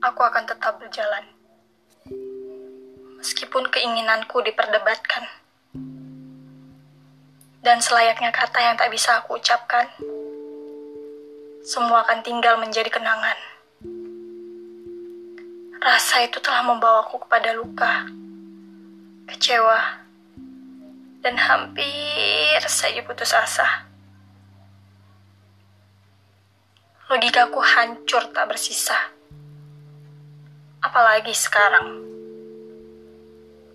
aku akan tetap berjalan. Meskipun keinginanku diperdebatkan. Dan selayaknya kata yang tak bisa aku ucapkan, semua akan tinggal menjadi kenangan. Rasa itu telah membawaku kepada luka, kecewa, dan hampir saja putus asa. Logikaku hancur tak bersisa. Apalagi sekarang.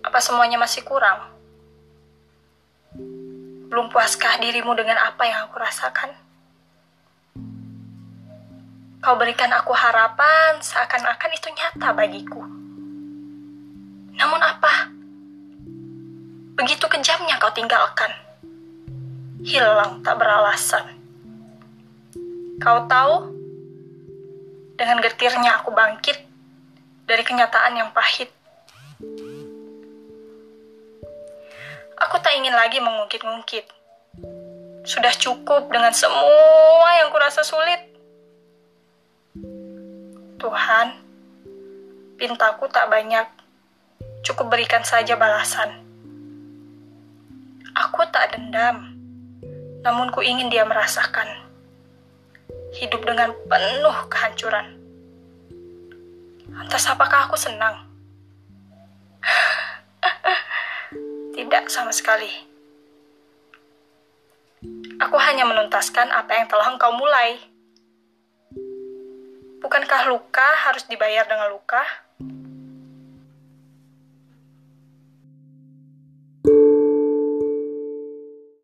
Apa semuanya masih kurang? Belum puaskah dirimu dengan apa yang aku rasakan? Kau berikan aku harapan seakan-akan itu nyata bagiku. Namun apa? Begitu kejamnya kau tinggalkan. Hilang tak beralasan. Kau tahu, dengan getirnya aku bangkit dari kenyataan yang pahit. Aku tak ingin lagi mengungkit-ungkit. Sudah cukup dengan semua yang kurasa sulit. Tuhan, pintaku tak banyak. Cukup berikan saja balasan. Aku tak dendam, namun ku ingin dia merasakan hidup dengan penuh kehancuran. Lantas apakah aku senang? Tidak sama sekali. Aku hanya menuntaskan apa yang telah engkau mulai. Bukankah luka harus dibayar dengan luka?